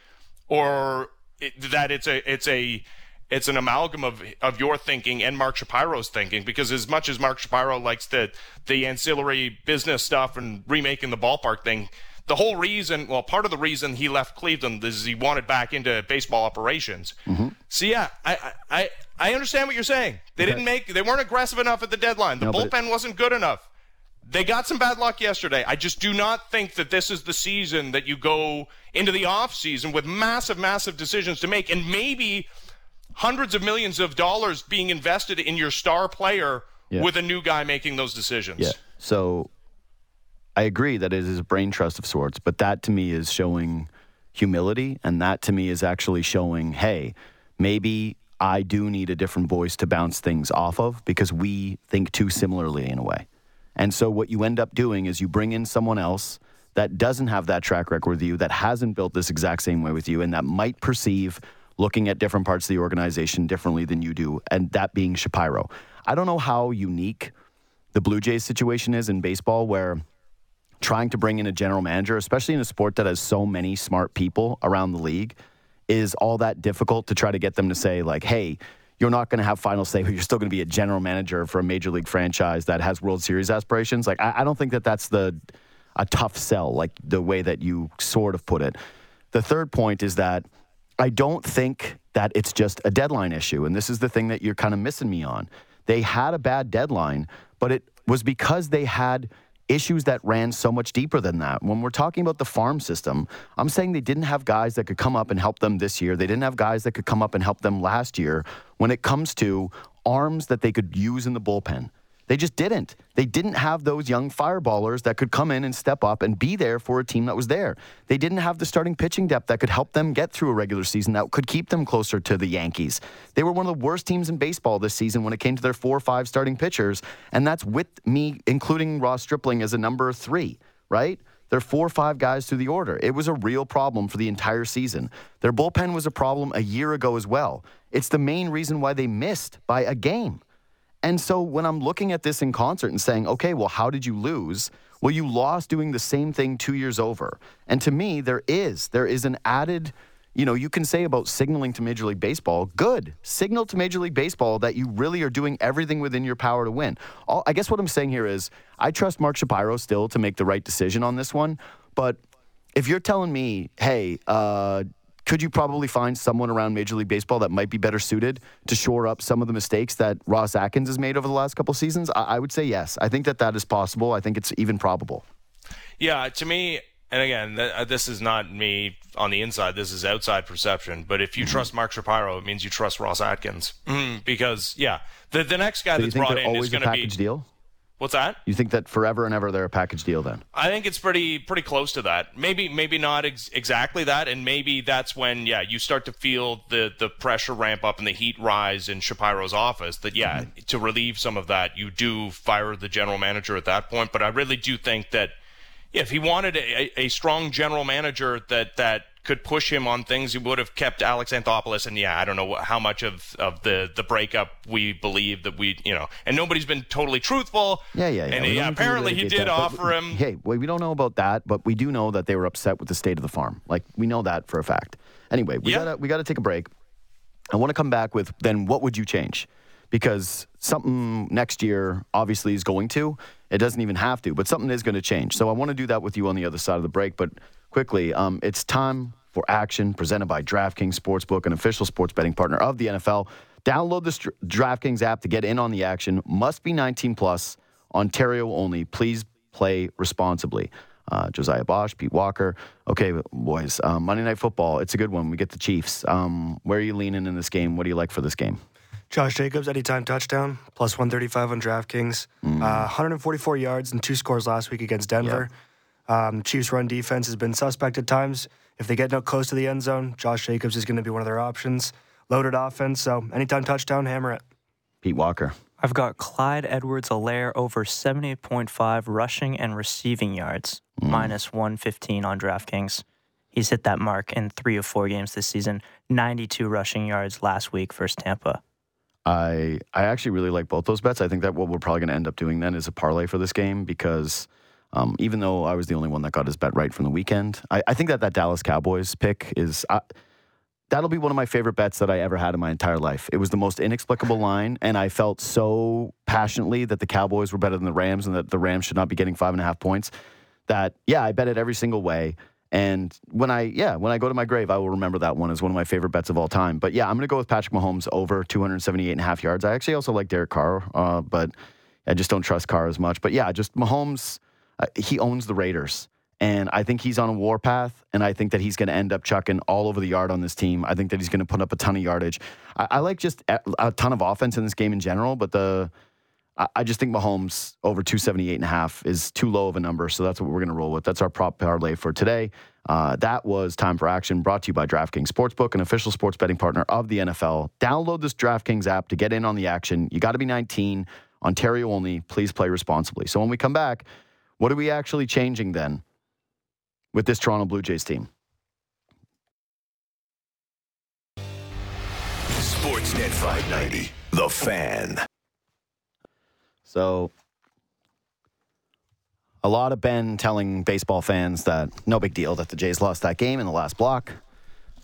or it, that it's a it's a it's an amalgam of of your thinking and Mark Shapiro's thinking. Because as much as Mark Shapiro likes the the ancillary business stuff and remaking the ballpark thing, the whole reason, well, part of the reason he left Cleveland is he wanted back into baseball operations. Mm-hmm. So yeah, I, I I understand what you're saying. They okay. didn't make, they weren't aggressive enough at the deadline. The no, bullpen it, wasn't good enough. They got some bad luck yesterday. I just do not think that this is the season that you go into the off season with massive, massive decisions to make, and maybe hundreds of millions of dollars being invested in your star player yeah. with a new guy making those decisions. Yeah. So I agree that it is a brain trust of sorts, but that to me is showing humility, and that to me is actually showing, hey, maybe I do need a different voice to bounce things off of because we think too similarly in a way. And so what you end up doing is you bring in someone else that doesn't have that track record with you, that hasn't built this exact same way with you, and that might perceive looking at different parts of the organization differently than you do, and that being Shapiro. I don't know how unique the Blue Jays situation is in baseball where trying to bring in a general manager, especially in a sport that has so many smart people around the league, is all that difficult to try to get them to say, like, hey, you're not going to have final say, but you're still going to be a general manager for a major league franchise that has World Series aspirations. Like, I, I don't think that that's the a tough sell, like the way that you sort of put it. The third point is that I don't think that it's just a deadline issue, and this is the thing that you're kind of missing me on. They had a bad deadline, but it was because they had issues that ran so much deeper than that. When we're talking about the farm system, I'm saying they didn't have guys that could come up and help them this year. They didn't have guys that could come up and help them last year when it comes to arms that they could use in the bullpen. They just didn't. They didn't have those young fireballers that could come in and step up and be there for a team that was there. They didn't have the starting pitching depth that could help them get through a regular season that could keep them closer to the Yankees. They were one of the worst teams in baseball this season when it came to their four or five starting pitchers, and that's with me including Ross Stripling as a number three, right? They're four or five guys through the order. It was a real problem for the entire season. Their bullpen was a problem a year ago as well. It's the main reason why they missed by a game. And so when I'm looking at this in concert and saying, okay, well, how did you lose? Well, you lost doing the same thing two years over. And to me, there is. There is an added, you know, you can say about signaling to Major League Baseball, good. Signal to Major League Baseball that you really are doing everything within your power to win. All, I guess what I'm saying here is I trust Mark Shapiro still to make the right decision on this one. But if you're telling me, hey, uh, could you probably find someone around Major League Baseball that might be better suited to shore up some of the mistakes that Ross Atkins has made over the last couple seasons? I, I would say yes. I think that that is possible. I think it's even probable. Yeah, to me, and again, th- uh, this is not me on the inside. This is outside perception. But if you mm-hmm. trust Mark Shapiro, it means you trust Ross Atkins mm, because yeah, the the next guy so that's brought in is going to be deal. What's that? You think that forever and ever they're a package deal then? I think it's pretty pretty close to that. Maybe maybe not ex- exactly that, and maybe that's when yeah you start to feel the the pressure ramp up and the heat rise in Shapiro's office. That yeah mm-hmm. to relieve some of that you do fire the general manager at that point. But I really do think that if he wanted a, a strong general manager that that could push him on things, he would have kept Alex Anthopoulos. And yeah, I don't know how much of, of the, the breakup we believe that we, you know, and nobody's been totally truthful. Yeah, yeah, yeah. And yeah, apparently he did that, offer him. Hey, well, we don't know about that, but we do know that they were upset with the state of the farm. Like we know that for a fact. Anyway, we yeah. gotta we gotta take a break. I want to come back with then what would you change? Because something next year obviously is going to. It doesn't even have to, but something is going to change. So I want to do that with you on the other side of the break. But quickly, um, it's time for action presented by DraftKings Sportsbook, an official sports betting partner of the NFL. Download the St- DraftKings app to get in on the action. Must be 19 plus. Ontario only. Please play responsibly. Uh, Josiah Bosch, Pete Walker. Okay, boys. Um, Monday Night Football. It's a good one. We get the Chiefs. Um, where are you leaning in this game? What do you like for this game? Josh Jacobs, anytime touchdown, plus 135 on DraftKings. Mm. Uh, 144 yards and two scores last week against Denver. Yep. Um, Chiefs' run defense has been suspect at times. If they get no close to the end zone, Josh Jacobs is going to be one of their options. Loaded offense, so anytime touchdown, hammer it. Pete Walker. I've got Clyde Edwards Helaire over 78.5 rushing and receiving yards, mm. minus 115 on DraftKings. He's hit that mark in three of four games this season, 92 rushing yards last week versus Tampa. I I actually really like both those bets. I think that what we're probably going to end up doing then is a parlay for this game because um, even though I was the only one that got his bet right from the weekend, I, I think that that Dallas Cowboys pick is. Uh, that'll be one of my favorite bets that I ever had in my entire life. It was the most inexplicable line, and I felt so passionately that the Cowboys were better than the Rams and that the Rams should not be getting five and a half points. that yeah, I bet it every single way. And when I yeah, when I go to my grave, I will remember that one as one of my favorite bets of all time. But yeah, I'm to go with Patrick Mahomes over 278 and a half yards. I actually also like Derek Carr, uh, but I just don't trust Carr as much. But yeah, just Mahomes, uh, he owns the Raiders. And I think he's on a warpath, and I think that he's going to end up chucking all over the yard on this team. I think that he's going to put up a ton of yardage. I, I like just a, a, ton of offense in this game in general, but the I, I just think Mahomes over 278 and a half is too low of a number, so that's what we're going to roll with. That's our prop parlay for today. Uh, that was Time for Action, brought to you by DraftKings Sportsbook, an official sports betting partner of the NFL. Download this DraftKings app to get in on the action. You got to be 19, Ontario only. Please play responsibly. So when we come back, what are we actually changing then? with this Toronto Blue Jays team. Sportsnet 590, The Fan. So, a lot of Ben telling baseball fans that no big deal that the Jays lost that game in the last block.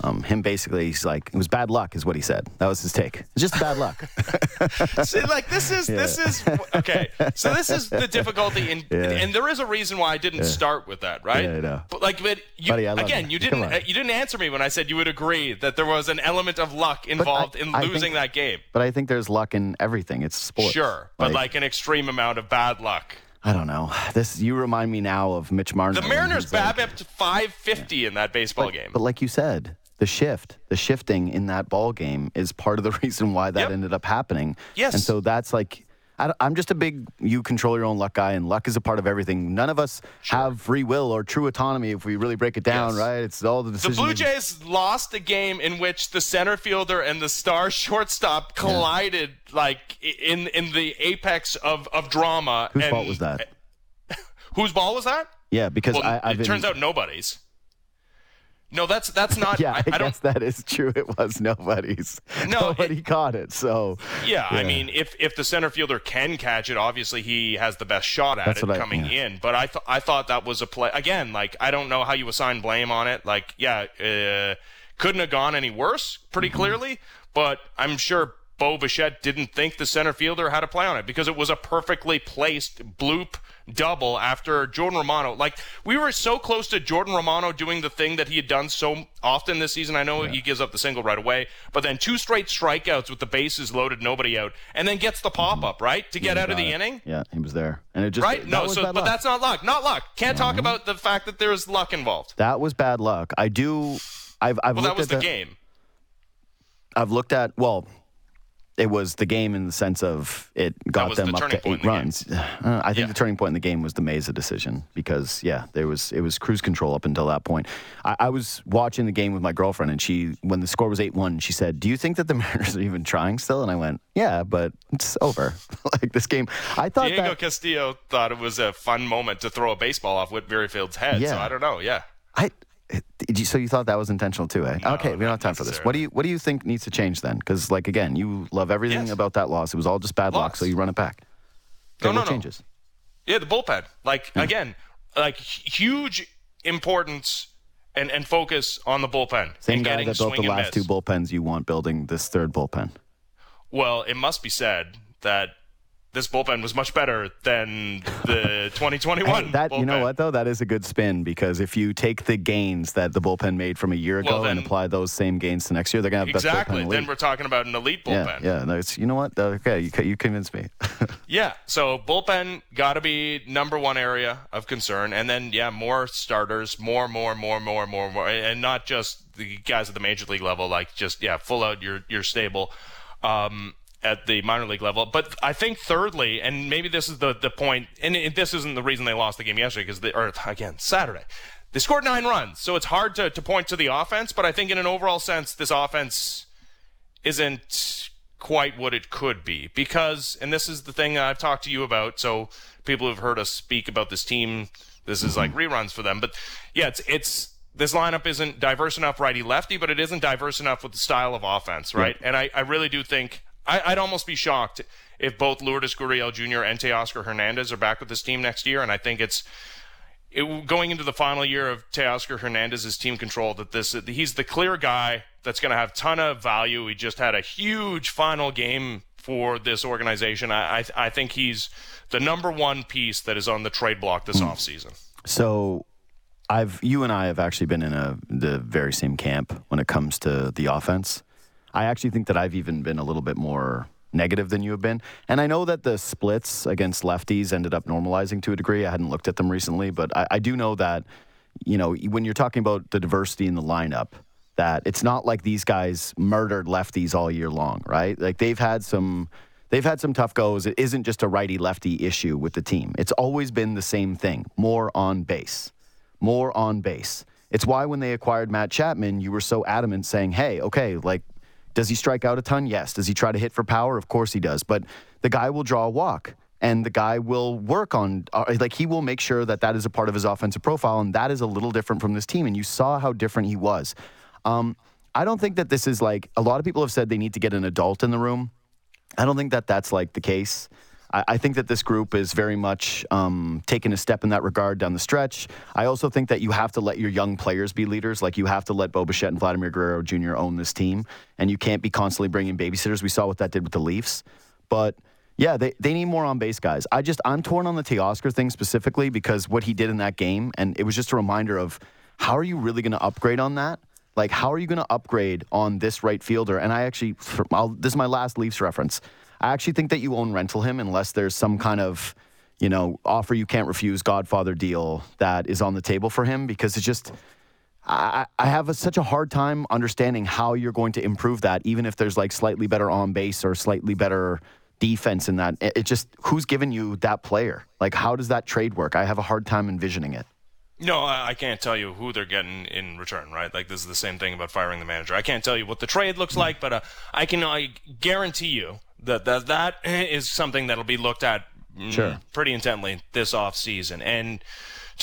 Um, him basically, he's like, it was bad luck, is what he said. That was his take. It's just bad luck. See, like this is yeah. this is okay. So this is the difficulty, in, yeah. and there is a reason why I didn't yeah. start with that, right? Yeah, I know. But like, but you, Buddy, again, you didn't uh, you didn't answer me when I said you would agree that there was an element of luck involved I, in losing think, that game. But I think there's luck in everything. It's sports. Sure, but like, like an extreme amount of bad luck. I don't know. This you remind me now of Mitch Marner. The Mariners BABIP like, to 550 in that baseball but, game. But like you said, the shift, the shifting in that ball game is part of the reason why that yep. ended up happening. Yes. And so that's like, I, am just a big you control your own luck guy, and luck is a part of everything. None of us sure. have free will or true autonomy if we really break it down, yes. right? It's all the decisions. The Blue Jays lost a game in which the center fielder and the star shortstop collided, yeah. like in in the apex of of drama. Whose and, fault was that? Whose ball was that? Yeah, because well, I, it been, turns out nobody's. No, that's that's not. yeah, I, I, I guess that is true. It was nobody's. No, nobody it, caught it. So yeah, yeah, I mean, if if the center fielder can catch it, obviously he has the best shot at that's it coming yeah. in. But I thought I thought that was a play again. Like I don't know how you assign blame on it. Like yeah, uh, couldn't have gone any worse. Pretty mm-hmm. clearly, but I'm sure Bo Bichette didn't think the center fielder had a play on it because it was a perfectly placed bloop double after Jordan Romano. Like we were so close to Jordan Romano doing the thing that he had done so often this season. I know yeah. he gives up the single right away, but then two straight strikeouts with the bases loaded, nobody out, and then gets the mm-hmm. pop up right to get out of the it. inning. Yeah, he was there, and it just right. No, so but luck. that's not luck. Not luck. Can't talk uh-huh. about the fact that there's luck involved. That was bad luck. I do. I've. I've well, that was the, the game. I've looked at well it was the game in the sense of it got them the up to eight runs. Uh, I think yeah. the turning point in the game was the Mayza decision because yeah, there was it was cruise control up until that point. I, I was watching the game with my girlfriend and she when the score was eight one, she said, "Do you think that the Mariners are even trying still?" And I went, "Yeah, but it's over. like this game." I thought Diego that, Castillo thought it was a fun moment to throw a baseball off Whit Merrifield's head. Yeah. So I don't know. Yeah. I so you thought that was intentional too, eh? No, okay, we don't have time for this. What do you What do you think needs to change then? Because like again, you love everything yes. about that loss. It was all just bad Loss. luck, so you run it back. Okay, no, no, no. changes? Yeah, the bullpen. Like yeah. again, like huge importance and, and focus on the bullpen. Same guy that built the miss. last two bullpens you want building this third bullpen. Well, it must be said that this bullpen was much better than the 2021. that bullpen. you know what though, that is a good spin because if you take the gains that the bullpen made from a year ago well, then, and apply those same gains to next year, they're gonna have exactly. The then we're talking about an elite bullpen. Yeah, yeah. No, it's, you know what? Okay, you you convinced me. yeah. So bullpen got to be number one area of concern, and then yeah, more starters, more, more, more, more, more, more, and not just the guys at the major league level. Like just yeah, full out your your stable. Um, at the minor league level. But I think thirdly, and maybe this is the, the point, and it, this isn't the reason they lost the game yesterday, because they, or again, Saturday. They scored nine runs, so it's hard to, to point to the offense, but I think in an overall sense, this offense isn't quite what it could be. Because, and this is the thing I've talked to you about, so people who've heard us speak about this team, this is like reruns for them. But yeah, it's, it's, this lineup isn't diverse enough righty lefty, but it isn't diverse enough with the style of offense, right? And I, I really do think I, would almost be shocked if both Lourdes Gurriel Jr. and Teoscar Hernandez are back with this team next year. And I think it's it, going into the final year of Teoscar Hernandez's team control that this he's the clear guy that's going to have ton of value. He just had a huge final game for this organization. I, I, I think he's the number one piece that is on the trade block this mm. offseason. So, I've you and I have actually been in a the very same camp when it comes to the offense. I actually think that I've even been a little bit more negative than you have been. And I know that the splits against lefties ended up normalizing to a degree. I hadn't looked at them recently, but I, I do know that you know when you're talking about the diversity in the lineup, that it's not like these guys murdered lefties all year long, right? Like they've had some they've had some tough goes. It isn't just a righty lefty issue with the team. It's always been the same thing. More on base. More on base. It's why when they acquired Matt Chapman, you were so adamant saying, "Hey, okay, like does he strike out a ton? Yes. Does he try to hit for power? Of course he does. But the guy will draw a walk and the guy will work on uh, like he will make sure that that is a part of his offensive profile and that is a little different from this team and you saw how different he was um, i don't think that this is like a lot of people have said they need to get an adult in the room i don't think that that's like the case I, I think that this group is very much um, taking a step in that regard down the stretch. I also think that you have to let your young players be leaders. Like you have to let Bo Bichette and Vladimir Guerrero Jr. own this team, and you can't be constantly bringing babysitters. We saw what that did with the Leafs, but. Yeah, they, they need more on base guys. I just I'm torn on the Teoscar thing specifically because what he did in that game, and it was just a reminder of how are you really going to upgrade on that? Like, how are you going to upgrade on this right fielder? And I actually, this is my last Leafs reference. I actually think that you own rental him unless there's some kind of, you know, offer you can't refuse Godfather deal that is on the table for him because it's just. I, I have a, such a hard time understanding how you're going to improve that, even if there's like slightly better on base or slightly better defense in that. It, it just who's given you that player? Like, how does that trade work? I have a hard time envisioning it. No, I I can't tell you who they're getting in return, right? Like this is the same thing about firing the manager. I can't tell you what the trade looks like, but uh, I can I guarantee you that that that is something that'll be looked at mm, Sure. pretty intently this off season. And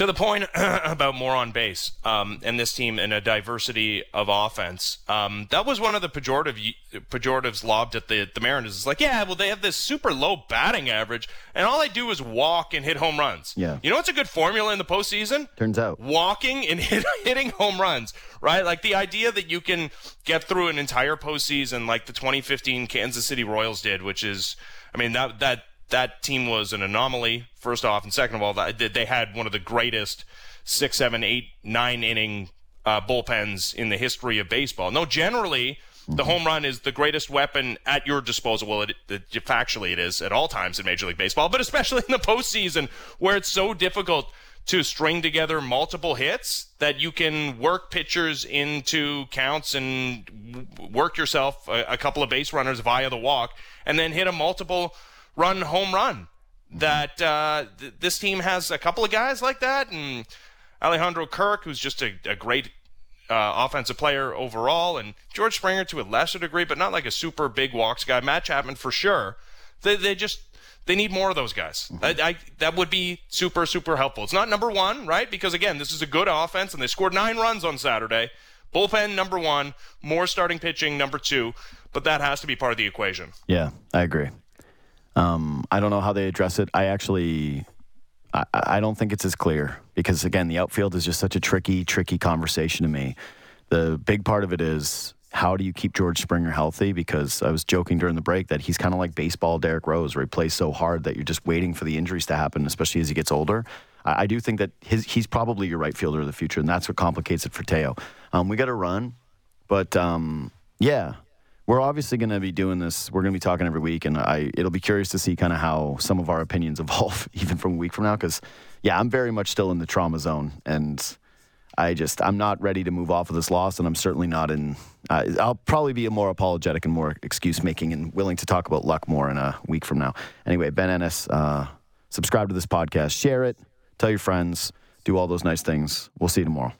to the point about more on base um, and this team and a diversity of offense, um, that was one of the pejorative pejoratives lobbed at the the Mariners. It's like, yeah, well, they have this super low batting average, and all they do is walk and hit home runs. Yeah. you know what's a good formula in the postseason? Turns out. walking and hit, hitting home runs, right? Like the idea that you can get through an entire postseason like the 2015 Kansas City Royals did, which is, I mean, that that that team was an anomaly. First off, and second of all, they had one of the greatest six, seven, eight, nine inning uh, bullpens in the history of baseball. No, generally. The home run is the greatest weapon at your disposal. Well, it, it, factually, it is at all times in Major League Baseball, but especially in the postseason where it's so difficult to string together multiple hits that you can work pitchers into counts and work yourself a, a couple of base runners via the walk and then hit a multiple run home run. That uh, th- this team has a couple of guys like that, and Alejandro Kirk, who's just a, a great uh, offensive player overall, and George Springer to a lesser degree, but not like a super big walks guy. Matt Chapman for sure. They, they just they need more of those guys. I, I, that would be super super helpful. It's not number one, right? Because again, this is a good offense, and they scored nine runs on Saturday. Bullpen number one, more starting pitching number two, but that has to be part of the equation. Yeah, I agree. Um, I don't know how they address it. I actually, I, I don't think it's as clear because again, the outfield is just such a tricky, tricky conversation to me. The big part of it is how do you keep George Springer healthy? Because I was joking during the break that he's kind of like baseball Derrick Rose, where he plays so hard that you're just waiting for the injuries to happen, especially as he gets older. I, I do think that his, he's probably your right fielder of the future, and that's what complicates it for Teo. Um, we got to run, but um, yeah, we're obviously going to be doing this. We're going to be talking every week, and I it'll be curious to see kind of how some of our opinions evolve even from a week from now. Because yeah, I'm very much still in the trauma zone, and I just I'm not ready to move off of this loss, and I'm certainly not in. Uh, I'll probably be more apologetic and more excuse making, and willing to talk about luck more in a week from now. Anyway, Ben Ennis, uh, subscribe to this podcast, share it, tell your friends, do all those nice things. We'll see you tomorrow.